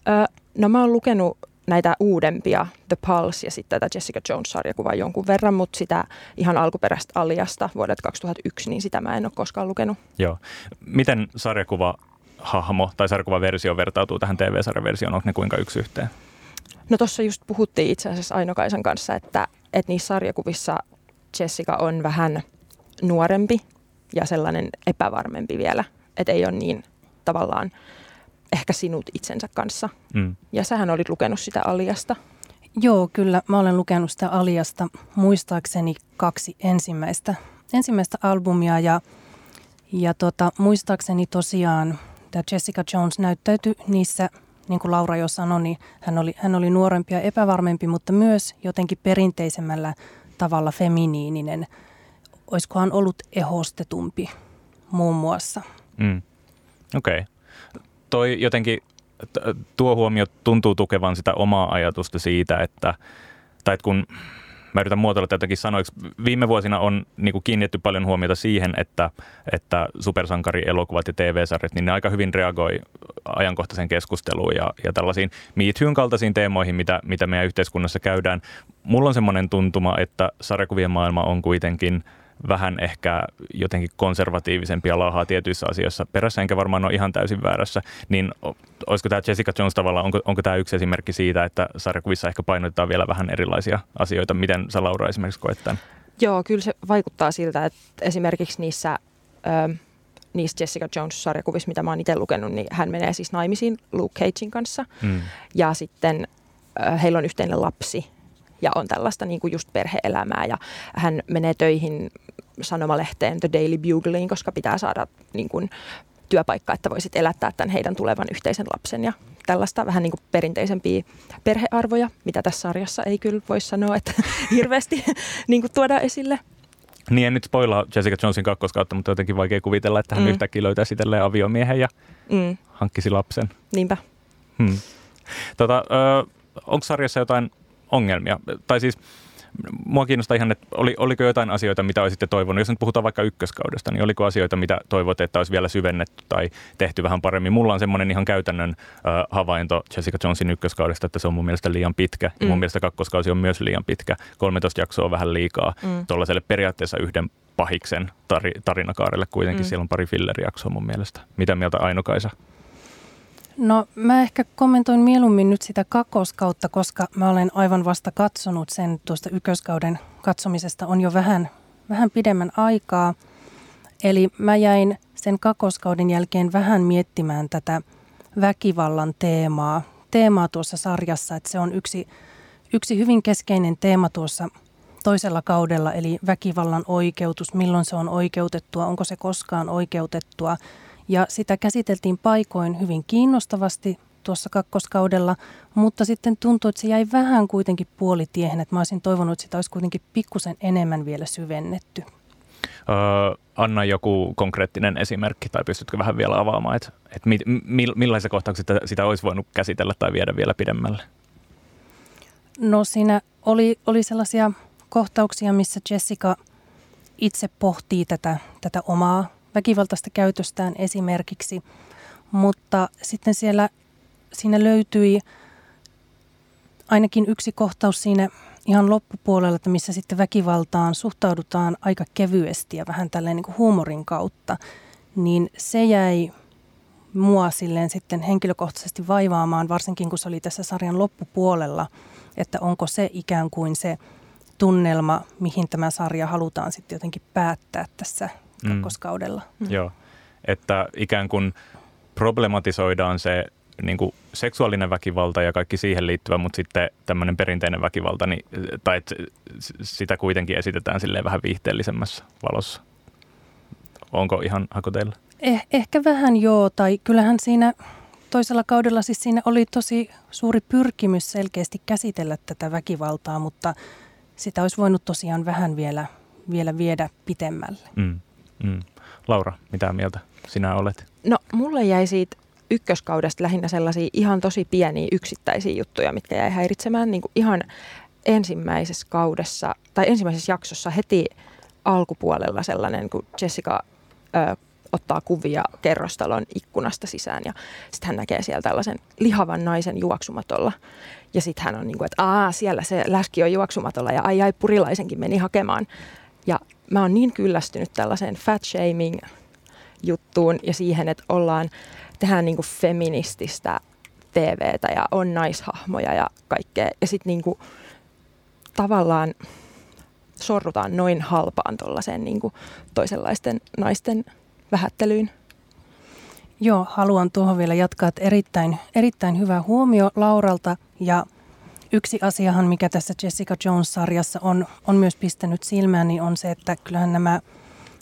Öö, no mä oon lukenut näitä uudempia, The Pulse ja sitten tätä Jessica Jones-sarjakuvaa jonkun verran, mutta sitä ihan alkuperäistä aliasta vuodelta 2001, niin sitä mä en ole koskaan lukenut. Joo. Miten sarjakuva hahmo tai sarjakuvaversio vertautuu tähän TV-sarjaversioon? Onko ne kuinka yksi yhteen? No tuossa just puhuttiin itse asiassa Aino-Kaisan kanssa, että, että niissä sarjakuvissa Jessica on vähän nuorempi ja sellainen epävarmempi vielä, että ei ole niin tavallaan ehkä sinut itsensä kanssa. Mm. Ja sähän olit lukenut sitä Aliasta. Joo, kyllä. Mä olen lukenut sitä Aliasta muistaakseni kaksi ensimmäistä, ensimmäistä albumia ja, ja tota, muistaakseni tosiaan tämä Jessica Jones näyttäytyi niissä, niin kuin Laura jo sanoi, niin hän oli, hän oli nuorempi ja epävarmempi, mutta myös jotenkin perinteisemmällä tavalla feminiininen. Olisikohan ollut ehostetumpi muun muassa. Mm. Okei. Okay toi jotenkin, tuo huomio tuntuu tukevan sitä omaa ajatusta siitä, että, tai että kun mä yritän muotoilla tätäkin sanoiksi, viime vuosina on niin kuin kiinnitetty paljon huomiota siihen, että, että supersankarielokuvat ja TV-sarjat, niin ne aika hyvin reagoi ajankohtaisen keskusteluun ja, ja tällaisiin Me kaltaisiin teemoihin, mitä, mitä meidän yhteiskunnassa käydään. Mulla on semmoinen tuntuma, että sarjakuvien maailma on kuitenkin – vähän ehkä jotenkin konservatiivisempia laahaa tietyissä asioissa perässä, enkä varmaan ole ihan täysin väärässä, niin olisiko tämä Jessica Jones tavalla, onko, onko tämä yksi esimerkki siitä, että sarjakuvissa ehkä painotetaan vielä vähän erilaisia asioita? Miten sä Laura esimerkiksi koet tämän? Joo, kyllä se vaikuttaa siltä, että esimerkiksi niissä, ö, niissä Jessica Jones-sarjakuvissa, mitä mä oon itse lukenut, niin hän menee siis naimisiin Luke Cagein kanssa. Mm. Ja sitten ö, heillä on yhteinen lapsi, ja on tällaista niin kuin just perheelämää ja hän menee töihin sanomalehteen The Daily Bugleen, koska pitää saada niin kuin, työpaikka, että voisit elättää tämän heidän tulevan yhteisen lapsen ja tällaista vähän niin kuin perinteisempiä perhearvoja, mitä tässä sarjassa ei kyllä voi sanoa, että [laughs] hirveästi niin kuin tuoda esille. Niin en nyt spoilaa Jessica Jonesin kakkoskautta, mutta jotenkin vaikea kuvitella, että hän mm. yhtäkkiä löytäisi itselleen aviomiehen ja mm. hankkisi lapsen. Niinpä. Hmm. Tota, onko sarjassa jotain ongelmia? Tai siis mua kiinnostaa ihan, että oli, oliko jotain asioita, mitä olisitte toivonut. Jos nyt puhutaan vaikka ykköskaudesta, niin oliko asioita, mitä toivot, että olisi vielä syvennetty tai tehty vähän paremmin? Mulla on semmoinen ihan käytännön äh, havainto Jessica Jonesin ykköskaudesta, että se on mun mielestä liian pitkä. Mm. Ja mun mielestä kakkoskausi on myös liian pitkä. 13 jaksoa on vähän liikaa mm. tuollaiselle periaatteessa yhden pahiksen tar- tarinakaarelle kuitenkin. Mm. Siellä on pari fillerijaksoa mun mielestä. Mitä mieltä Aino-Kaisa? No mä ehkä kommentoin mieluummin nyt sitä kakkoskautta, koska mä olen aivan vasta katsonut sen tuosta ykköskauden katsomisesta. On jo vähän, vähän pidemmän aikaa. Eli mä jäin sen kakkoskauden jälkeen vähän miettimään tätä väkivallan teemaa, teemaa tuossa sarjassa, että se on yksi, yksi hyvin keskeinen teema tuossa toisella kaudella, eli väkivallan oikeutus, milloin se on oikeutettua, onko se koskaan oikeutettua – ja sitä käsiteltiin paikoin hyvin kiinnostavasti tuossa kakkoskaudella, mutta sitten tuntui, että se jäi vähän kuitenkin puolitiehen, että mä olisin toivonut, että sitä olisi kuitenkin pikkusen enemmän vielä syvennetty. Öö, anna joku konkreettinen esimerkki tai pystytkö vähän vielä avaamaan, että, että mi, mi, millaisia kohtauksia sitä, sitä olisi voinut käsitellä tai viedä vielä pidemmälle? No siinä oli, oli sellaisia kohtauksia, missä Jessica itse pohtii tätä, tätä omaa väkivaltaista käytöstään esimerkiksi, mutta sitten siellä siinä löytyi ainakin yksi kohtaus siinä ihan loppupuolella, että missä sitten väkivaltaan suhtaudutaan aika kevyesti ja vähän tälleen niin kuin huumorin kautta, niin se jäi mua silleen sitten henkilökohtaisesti vaivaamaan, varsinkin kun se oli tässä sarjan loppupuolella, että onko se ikään kuin se tunnelma, mihin tämä sarja halutaan sitten jotenkin päättää tässä. Kakkoskaudella. Mm. Joo, että ikään kuin problematisoidaan se niin kuin seksuaalinen väkivalta ja kaikki siihen liittyvä, mutta sitten tämmöinen perinteinen väkivalta, niin, tai että sitä kuitenkin esitetään silleen vähän viihteellisemmässä valossa. Onko ihan hakoteilla? Eh, ehkä vähän joo, tai kyllähän siinä toisella kaudella siis siinä oli tosi suuri pyrkimys selkeästi käsitellä tätä väkivaltaa, mutta sitä olisi voinut tosiaan vähän vielä, vielä viedä pitemmälle. Mm, mm. Laura, mitä mieltä sinä olet? No mulle jäi siitä ykköskaudesta lähinnä sellaisia ihan tosi pieniä yksittäisiä juttuja, mitkä jäi häiritsemään niin kuin ihan ensimmäisessä kaudessa tai ensimmäisessä jaksossa heti alkupuolella sellainen, kun Jessica ö, ottaa kuvia kerrostalon ikkunasta sisään ja sitten hän näkee siellä tällaisen lihavan naisen juoksumatolla. Ja sitten hän on niin kuin, että aa, siellä se läski on juoksumatolla ja ai ai purilaisenkin meni hakemaan. Ja mä oon niin kyllästynyt tällaiseen fat shaming juttuun ja siihen, että ollaan, tehdään niin kuin feminististä TVtä ja on naishahmoja ja kaikkea. Ja sitten niin kuin tavallaan sorrutaan noin halpaan tuollaiseen niin toisenlaisten naisten vähättelyyn. Joo, haluan tuohon vielä jatkaa, että erittäin, erittäin hyvä huomio Lauralta ja yksi asiahan, mikä tässä Jessica Jones-sarjassa on, on myös pistänyt silmään, niin on se, että kyllähän nämä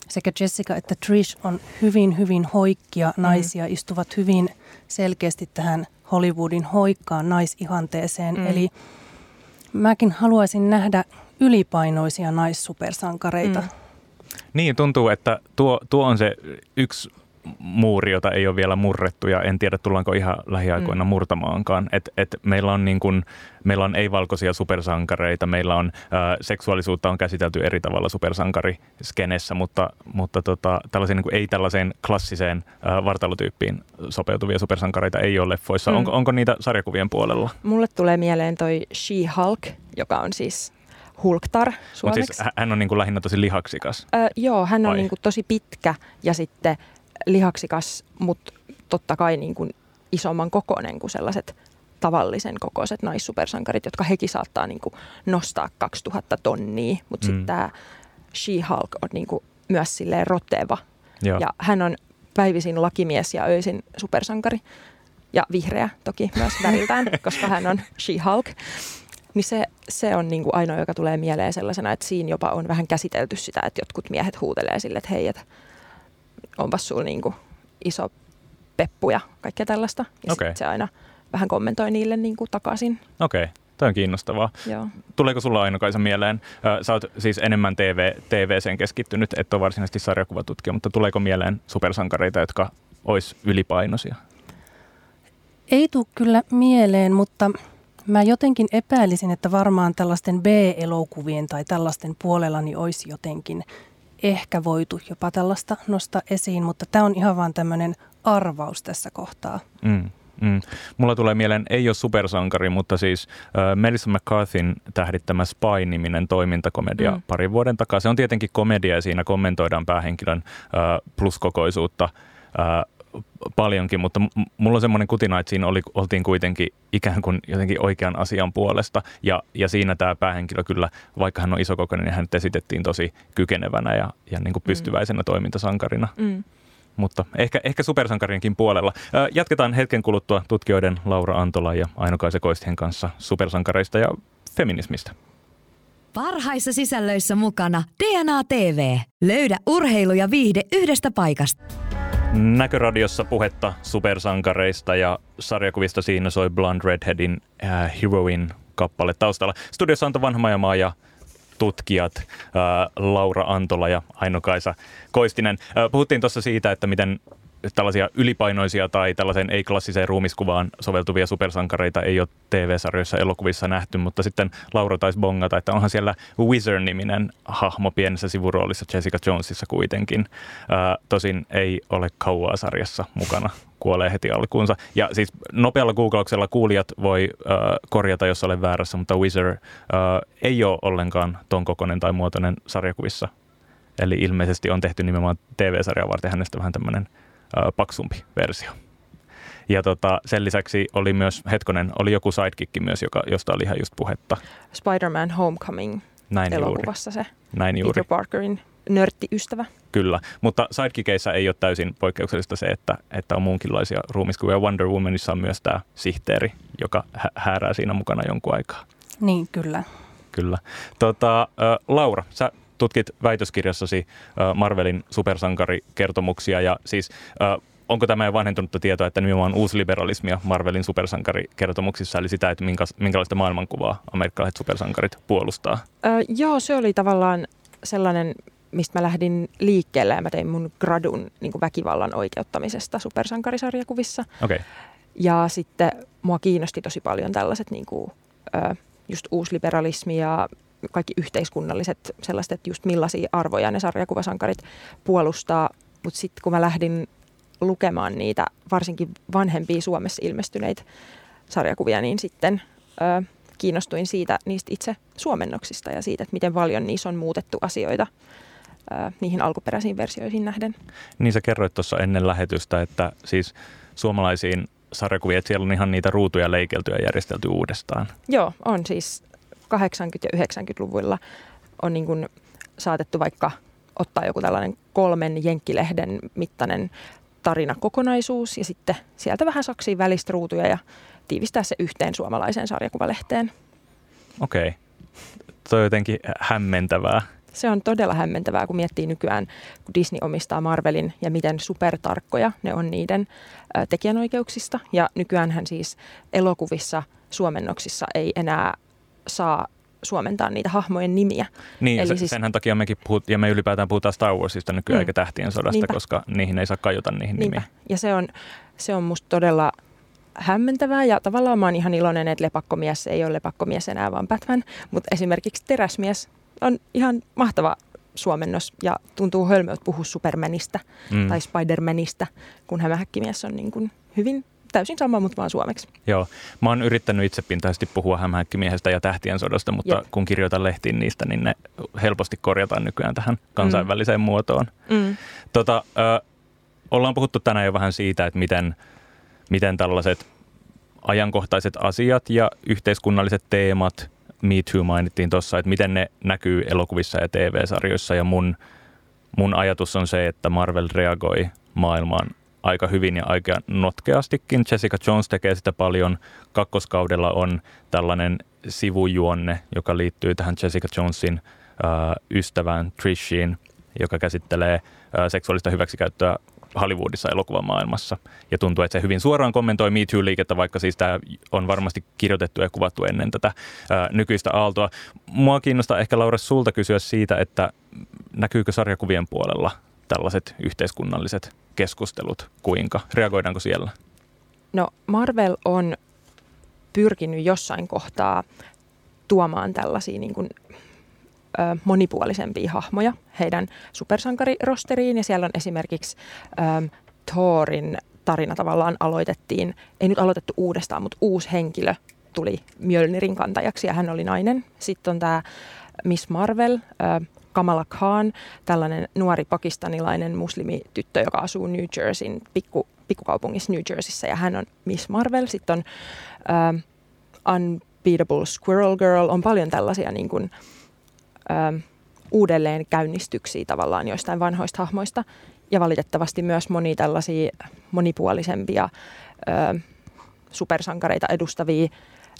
sekä Jessica että Trish on hyvin, hyvin hoikkia mm-hmm. naisia, mm. istuvat hyvin selkeästi tähän Hollywoodin hoikkaan naisihanteeseen. Mm. Eli mäkin haluaisin nähdä ylipainoisia naissupersankareita. Mm. Niin, tuntuu, että tuo, tuo on se yksi muuri, jota ei ole vielä murrettu ja en tiedä tullaanko ihan lähiaikoina mm. murtamaankaan. Et, et meillä on niin kun, meillä on ei-valkoisia supersankareita, meillä on ä, seksuaalisuutta on käsitelty eri tavalla supersankariskenessä, mutta, mutta tota, tällaisen, niin ei tällaiseen klassiseen ä, vartalotyyppiin sopeutuvia supersankareita ei ole leffoissa. Mm. Onko, onko niitä sarjakuvien puolella? Mulle tulee mieleen toi She-Hulk, joka on siis Hulktar suomeksi. Mutta siis hän on niin kuin lähinnä tosi lihaksikas? Öö, joo, hän on niin kuin tosi pitkä ja sitten lihaksikas, mutta totta kai niin kuin isomman kokoinen kuin sellaiset tavallisen kokoiset naissupersankarit, jotka hekin saattaa niin kuin nostaa 2000 tonnia, mutta mm. sitten tämä She-Hulk on niin kuin myös silleen roteva. Joo. Ja hän on päivisin lakimies ja öisin supersankari. Ja vihreä toki myös väriltään, [laughs] koska hän on She-Hulk. Niin se, se on niin kuin ainoa, joka tulee mieleen sellaisena, että siinä jopa on vähän käsitelty sitä, että jotkut miehet huutelee sille, että hei, että onpas sulla niin kuin iso peppu ja kaikkea tällaista. Ja okay. se aina vähän kommentoi niille niin kuin takaisin. Okei. Okay. Tämä on kiinnostavaa. Joo. Tuleeko sulla Aino-Kaisa mieleen, sä oot siis enemmän TV, TVCen keskittynyt, et ole varsinaisesti sarjakuvatutkija, mutta tuleeko mieleen supersankareita, jotka olisi ylipainoisia? Ei tule kyllä mieleen, mutta Mä jotenkin epäilisin, että varmaan tällaisten B-elokuvien tai tällaisten puolella niin olisi jotenkin ehkä voitu jopa tällaista nostaa esiin, mutta tämä on ihan vaan tämmöinen arvaus tässä kohtaa. Mm. Mm. Mulla tulee mieleen, ei ole supersankari, mutta siis äh, Melissa McCarthyn tähdittämä Spy-niminen toimintakomedia mm. parin vuoden takaa. Se on tietenkin komedia ja siinä kommentoidaan päähenkilön äh, pluskokoisuutta. Äh, paljonkin, mutta mulla on semmoinen kutina, että siinä oli, oltiin kuitenkin ikään kuin jotenkin oikean asian puolesta. Ja, ja siinä tämä päähenkilö kyllä, vaikka hän on isokokoinen, niin hän esitettiin tosi kykenevänä ja, ja niin kuin mm. pystyväisenä mm. toimintasankarina. Mm. Mutta ehkä, ehkä supersankarienkin puolella. Jatketaan hetken kuluttua tutkijoiden Laura Antola ja Aino-Kaisa Koistien kanssa supersankareista ja feminismistä. Parhaissa sisällöissä mukana DNA TV. Löydä urheilu ja viihde yhdestä paikasta. Näköradiossa puhetta supersankareista ja sarjakuvista siinä soi Blonde Redheadin äh, Heroin kappale taustalla. Studiossa Anto Vanhamajamaa ja tutkijat äh, Laura Antola ja Aino-Kaisa Koistinen. Äh, puhuttiin tuossa siitä, että miten tällaisia ylipainoisia tai tällaiseen ei-klassiseen ruumiskuvaan soveltuvia supersankareita ei ole TV-sarjoissa elokuvissa nähty, mutta sitten Laura taisi bongata, että onhan siellä Wizard-niminen hahmo pienessä sivuroolissa Jessica Jonesissa kuitenkin. Tosin ei ole kauaa sarjassa mukana, kuolee heti alkuunsa. Ja siis nopealla googlauksella kuulijat voi korjata, jos olen väärässä, mutta Wizard ei ole ollenkaan ton kokoinen tai muotoinen sarjakuvissa Eli ilmeisesti on tehty nimenomaan TV-sarjaa varten hänestä vähän tämmöinen paksumpi versio. Ja tota, sen lisäksi oli myös, hetkonen, oli joku sidekick myös, joka, josta oli ihan just puhetta. Spider-Man Homecoming Näin elokuvassa juuri. se Näin juuri. Peter Parkerin nörttiystävä. Kyllä, mutta sidekickeissa ei ole täysin poikkeuksellista se, että, että on muunkinlaisia ruumiskuvia. Wonder Womanissa on myös tämä sihteeri, joka hä- häärää siinä mukana jonkun aikaa. Niin, kyllä. Kyllä. Tota, Laura, sä tutkit väitöskirjassasi Marvelin supersankarikertomuksia ja siis onko tämä jo vanhentunutta tietoa, että nimenomaan uusliberalismia Marvelin supersankarikertomuksissa, eli sitä, että minkä, minkälaista maailmankuvaa amerikkalaiset supersankarit puolustaa? Öö, joo, se oli tavallaan sellainen, mistä mä lähdin liikkeelle ja mä tein mun gradun niin väkivallan oikeuttamisesta supersankarisarjakuvissa. Okay. Ja sitten mua kiinnosti tosi paljon tällaiset niin kuin, ö, just uusliberalismi ja kaikki yhteiskunnalliset sellaiset, että just millaisia arvoja ne sarjakuvasankarit puolustaa. Mutta sitten kun mä lähdin lukemaan niitä varsinkin vanhempia Suomessa ilmestyneitä sarjakuvia, niin sitten ö, kiinnostuin siitä niistä itse suomennoksista ja siitä, että miten paljon niissä on muutettu asioita ö, niihin alkuperäisiin versioihin nähden. Niin sä kerroit tuossa ennen lähetystä, että siis suomalaisiin sarjakuvia, että siellä on ihan niitä ruutuja leikelty ja järjestelty uudestaan. Joo, on siis 80- ja 90-luvuilla on niin kuin saatettu vaikka ottaa joku tällainen kolmen jenkkilehden mittainen tarinakokonaisuus ja sitten sieltä vähän saksiin välistä ruutuja ja tiivistää se yhteen suomalaiseen sarjakuvalehteen. Okei. Okay. Tuo on jotenkin hämmentävää. Se on todella hämmentävää, kun miettii nykyään, kun Disney omistaa Marvelin ja miten supertarkkoja ne on niiden tekijänoikeuksista. Ja nykyäänhän siis elokuvissa, suomennoksissa ei enää saa suomentaa niitä hahmojen nimiä. Niin, Eli se, siis, senhän takia mekin puhut, ja me ylipäätään puhutaan Star Warsista nykyään mm. eikä Tähtien sodasta, Niinpä. koska niihin ei saa kajota niihin Niinpä. nimiä. Ja se on, se on musta todella hämmentävää ja tavallaan mä oon ihan iloinen, että lepakkomies ei ole lepakkomies enää, vaan Batman. Mutta esimerkiksi teräsmies on ihan mahtava suomennos ja tuntuu hölmöltä puhua Supermanista mm. tai Spidermanista, kun hämähäkkimies on niin kuin hyvin täysin sama, mutta vaan suomeksi. Joo. Mä oon yrittänyt itsepintaisesti puhua hämähäkkimiehestä ja tähtien sodasta, mutta Jep. kun kirjoitan lehtiin niistä, niin ne helposti korjataan nykyään tähän kansainväliseen mm. muotoon. Mm. Tota, ö, ollaan puhuttu tänään jo vähän siitä, että miten, miten tällaiset ajankohtaiset asiat ja yhteiskunnalliset teemat, Me Too mainittiin tuossa, että miten ne näkyy elokuvissa ja TV-sarjoissa ja mun, mun ajatus on se, että Marvel reagoi maailmaan aika hyvin ja aika notkeastikin. Jessica Jones tekee sitä paljon. Kakkoskaudella on tällainen sivujuonne, joka liittyy tähän Jessica Jonesin äh, ystävään Trishiin, joka käsittelee äh, seksuaalista hyväksikäyttöä Hollywoodissa elokuvamaailmassa. Ja tuntuu, että se hyvin suoraan kommentoi Me Too-liikettä, vaikka siis tämä on varmasti kirjoitettu ja kuvattu ennen tätä ää, nykyistä aaltoa. Mua kiinnostaa ehkä Laura sulta kysyä siitä, että näkyykö sarjakuvien puolella tällaiset yhteiskunnalliset keskustelut, kuinka? Reagoidaanko siellä? No Marvel on pyrkinyt jossain kohtaa tuomaan tällaisia niin kuin, ö, monipuolisempia hahmoja heidän supersankarirosteriin. Ja siellä on esimerkiksi ö, Thorin tarina tavallaan aloitettiin, ei nyt aloitettu uudestaan, mutta uusi henkilö tuli Mjölnirin kantajaksi ja hän oli nainen. Sitten on tämä Miss Marvel, ö, Kamala Khan, tällainen nuori pakistanilainen muslimityttö, joka asuu New Jerseyn pikku, pikkukaupungissa New Jerseyssä ja hän on Miss Marvel. Sitten on uh, Unbeatable Squirrel Girl, on paljon tällaisia niin kuin, uh, uudelleen käynnistyksiä tavallaan joistain vanhoista hahmoista. Ja valitettavasti myös moni tällaisia monipuolisempia uh, supersankareita edustavia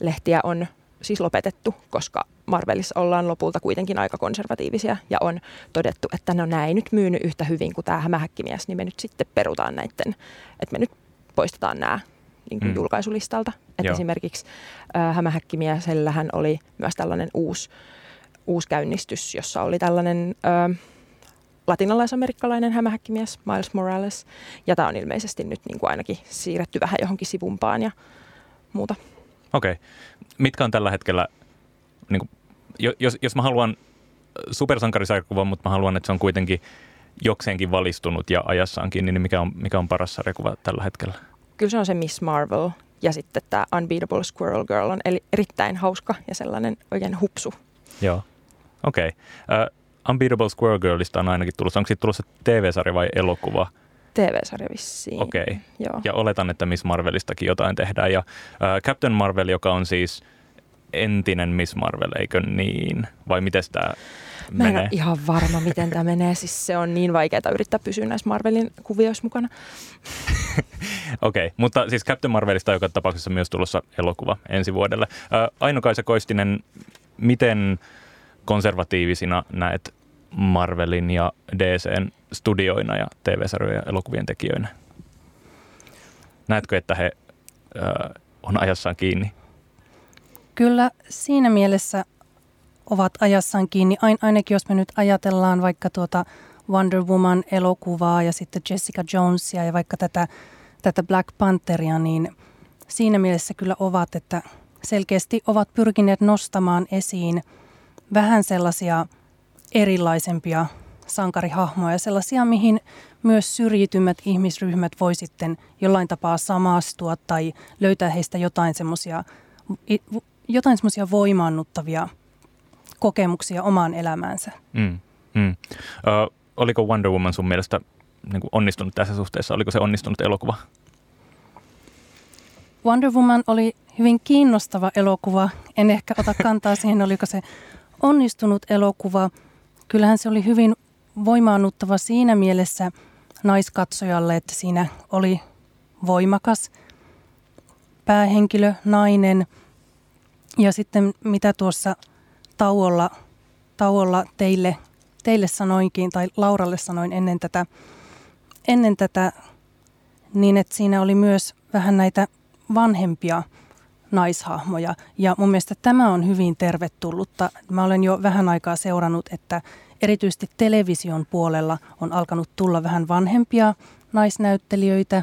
lehtiä on siis lopetettu, koska Marvelissa ollaan lopulta kuitenkin aika konservatiivisia ja on todettu, että no näin nyt myynyt yhtä hyvin kuin tämä hämähäkkimies, niin me nyt sitten perutaan näiden, että me nyt poistetaan nämä niin kuin mm. julkaisulistalta. Että esimerkiksi äh, hämähäkkimiesellähän oli myös tällainen uusi, uusi käynnistys, jossa oli tällainen äh, latinalaisamerikkalainen hämähäkkimies Miles Morales. Ja tämä on ilmeisesti nyt niin kuin ainakin siirretty vähän johonkin sivumpaan ja muuta. Okei. Okay. Mitkä on tällä hetkellä, niin kuin, jos, jos mä haluan supersankarisarjakuvan, mutta mä haluan, että se on kuitenkin jokseenkin valistunut ja ajassaankin, niin mikä on, mikä on paras sarjakuva tällä hetkellä? Kyllä se on se Miss Marvel ja sitten tämä Unbeatable Squirrel Girl on eli erittäin hauska ja sellainen oikein hupsu. Joo, okei. Okay. Uh, Unbeatable Squirrel Girlista on ainakin tulossa. Onko siitä tulossa TV-sarja vai elokuva? TV-sarja vissiin. Okei. Okay. Joo. Ja oletan, että Miss Marvelistakin jotain tehdään. Ja uh, Captain Marvel, joka on siis entinen Miss Marvel, eikö niin? Vai miten tämä Mä en ole ihan varma, miten tämä menee. [laughs] Siis se on niin vaikeaa yrittää pysyä näissä Marvelin kuvioissa mukana. [laughs] Okei, okay, mutta siis Captain Marvelista on joka tapauksessa myös tulossa elokuva ensi vuodelle. Aino-Kaisa Koistinen, miten konservatiivisina näet Marvelin ja DCn studioina ja TV-sarjojen ja elokuvien tekijöinä? Näetkö, että he ö, on ajassaan kiinni? Kyllä siinä mielessä ovat ajassaan kiinni. Ain, ainakin jos me nyt ajatellaan vaikka tuota Wonder Woman-elokuvaa ja sitten Jessica Jonesia ja vaikka tätä, tätä Black Pantheria, niin siinä mielessä kyllä ovat, että selkeästi ovat pyrkineet nostamaan esiin vähän sellaisia erilaisempia sankarihahmoja, sellaisia, mihin myös syrjitymät ihmisryhmät voi sitten jollain tapaa samastua tai löytää heistä jotain semmoisia jotain semmoisia voimaannuttavia kokemuksia omaan elämäänsä. Mm, mm. Uh, oliko Wonder Woman sun mielestä niin kuin onnistunut tässä suhteessa? Oliko se onnistunut elokuva? Wonder Woman oli hyvin kiinnostava elokuva. En ehkä ota kantaa siihen, oliko se onnistunut elokuva. Kyllähän se oli hyvin voimaannuttava siinä mielessä naiskatsojalle, että siinä oli voimakas päähenkilö, nainen. Ja sitten mitä tuossa tauolla, tauolla teille, teille sanoinkin, tai Lauralle sanoin ennen tätä, ennen tätä, niin että siinä oli myös vähän näitä vanhempia naishahmoja. Ja mun mielestä tämä on hyvin tervetullutta. Mä olen jo vähän aikaa seurannut, että erityisesti television puolella on alkanut tulla vähän vanhempia naisnäyttelijöitä,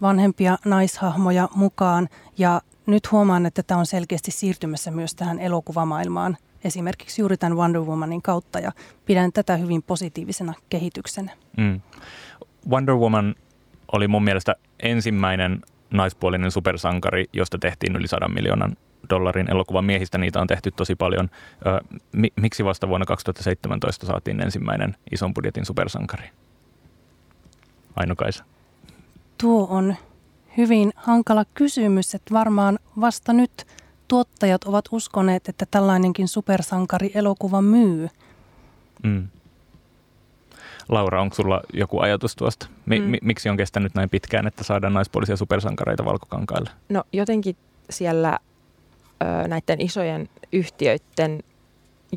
vanhempia naishahmoja mukaan. Ja nyt huomaan, että tämä on selkeästi siirtymässä myös tähän elokuvamaailmaan, esimerkiksi juuri tämän Wonder Womanin kautta, ja pidän tätä hyvin positiivisena kehityksenä. Mm. Wonder Woman oli mun mielestä ensimmäinen naispuolinen supersankari, josta tehtiin yli 100 miljoonan dollarin elokuvan miehistä. Niitä on tehty tosi paljon. miksi vasta vuonna 2017 saatiin ensimmäinen ison budjetin supersankari? Aino Kaisa. Tuo on hyvin hankala kysymys, että varmaan vasta nyt tuottajat ovat uskoneet, että tällainenkin supersankari-elokuva myy. Mm. Laura, onko sulla joku ajatus tuosta? Mi- mm. Miksi on kestänyt näin pitkään, että saadaan naispuolisia supersankareita valkokankaille? No jotenkin siellä ö, näiden isojen yhtiöiden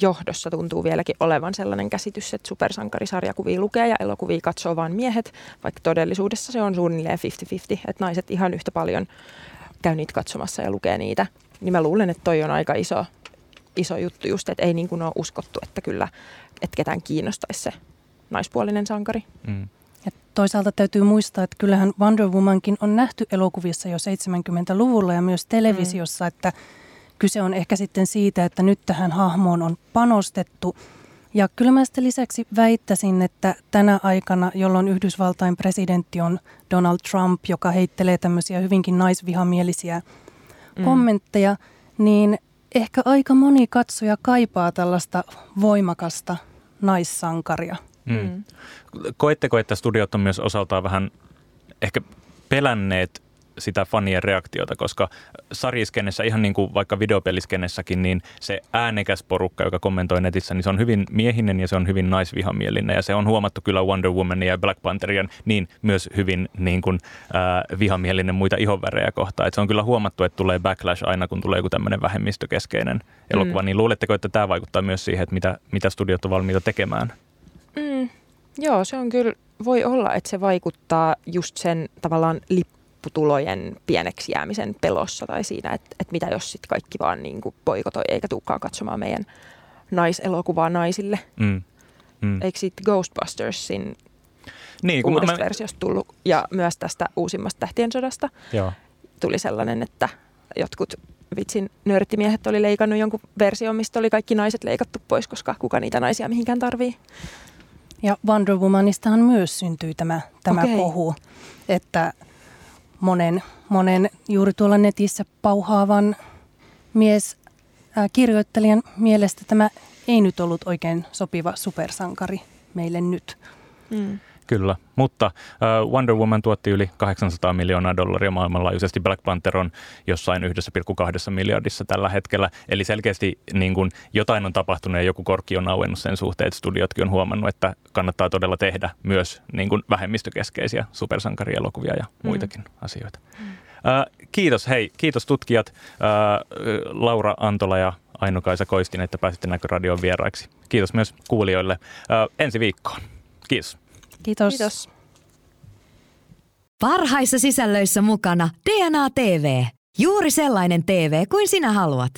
johdossa tuntuu vieläkin olevan sellainen käsitys, että supersankarisarjakuvia lukee ja elokuvia katsoo vain miehet, vaikka todellisuudessa se on suunnilleen 50-50, että naiset ihan yhtä paljon käy niitä katsomassa ja lukee niitä. Niin mä luulen, että toi on aika iso, iso juttu just, että ei niin kuin ole uskottu, että kyllä, että ketään kiinnostaisi se naispuolinen sankari. Mm. Ja toisaalta täytyy muistaa, että kyllähän Wonder Womankin on nähty elokuvissa jo 70-luvulla ja myös televisiossa, mm. että Kyse on ehkä sitten siitä, että nyt tähän hahmoon on panostettu. Ja kyllä mä sitten lisäksi väittäisin, että tänä aikana, jolloin Yhdysvaltain presidentti on Donald Trump, joka heittelee tämmöisiä hyvinkin naisvihamielisiä mm. kommentteja, niin ehkä aika moni katsoja kaipaa tällaista voimakasta naissankaria. Mm. mm. Koetteko, että studiot on myös osaltaan vähän ehkä pelänneet sitä fanien reaktiota, koska sarjiskennessä, ihan niin kuin vaikka videopeliskennessäkin, niin se äänekäs porukka, joka kommentoi netissä, niin se on hyvin miehinen ja se on hyvin naisvihamielinen. Ja se on huomattu kyllä Wonder Woman ja Black Pantherin niin myös hyvin niin kuin, äh, vihamielinen muita ihonvärejä kohtaan. Et se on kyllä huomattu, että tulee backlash aina, kun tulee joku tämmöinen vähemmistökeskeinen elokuva. Mm. Niin luuletteko, että tämä vaikuttaa myös siihen, että mitä, mitä studiot on valmiita tekemään? Mm. Joo, se on kyllä, voi olla, että se vaikuttaa just sen tavallaan lip lopputulojen pieneksi jäämisen pelossa tai siinä, että, että mitä jos sitten kaikki vaan niin kuin poikotoi eikä tulekaan katsomaan meidän naiselokuvaa naisille. Mm. Hmm. Eikö siitä Ghostbustersin niin, kun uudesta mä... versiosta tullut ja myös tästä uusimmasta Tähtien sodasta Joo. tuli sellainen, että jotkut vitsin nörttimiehet oli leikannut jonkun version, mistä oli kaikki naiset leikattu pois, koska kuka niitä naisia mihinkään tarvii. Ja Wonder Womanistahan myös syntyi tämä, tämä okay. kohu, että monen, monen juuri tuolla netissä pauhaavan mies äh, kirjoittelijan mielestä tämä ei nyt ollut oikein sopiva supersankari meille nyt. Mm. Kyllä, mutta Wonder Woman tuotti yli 800 miljoonaa dollaria maailmanlaajuisesti. Black Panther on jossain 1,2 miljardissa tällä hetkellä. Eli selkeästi niin kun jotain on tapahtunut ja joku korkki on auennut sen suhteen, että studiotkin on huomannut, että kannattaa todella tehdä myös niin kun vähemmistökeskeisiä supersankarielokuvia ja mm. muitakin mm. asioita. Mm. Kiitos, hei, kiitos tutkijat Laura Antola ja Aino-Kaisa Koistin, että pääsitte Näköradion vieraiksi. Kiitos myös kuulijoille. Ensi viikkoon. Kiitos. Kiitos. Kiitos. Parhaissa sisällöissä mukana DNA TV. Juuri sellainen TV kuin sinä haluat.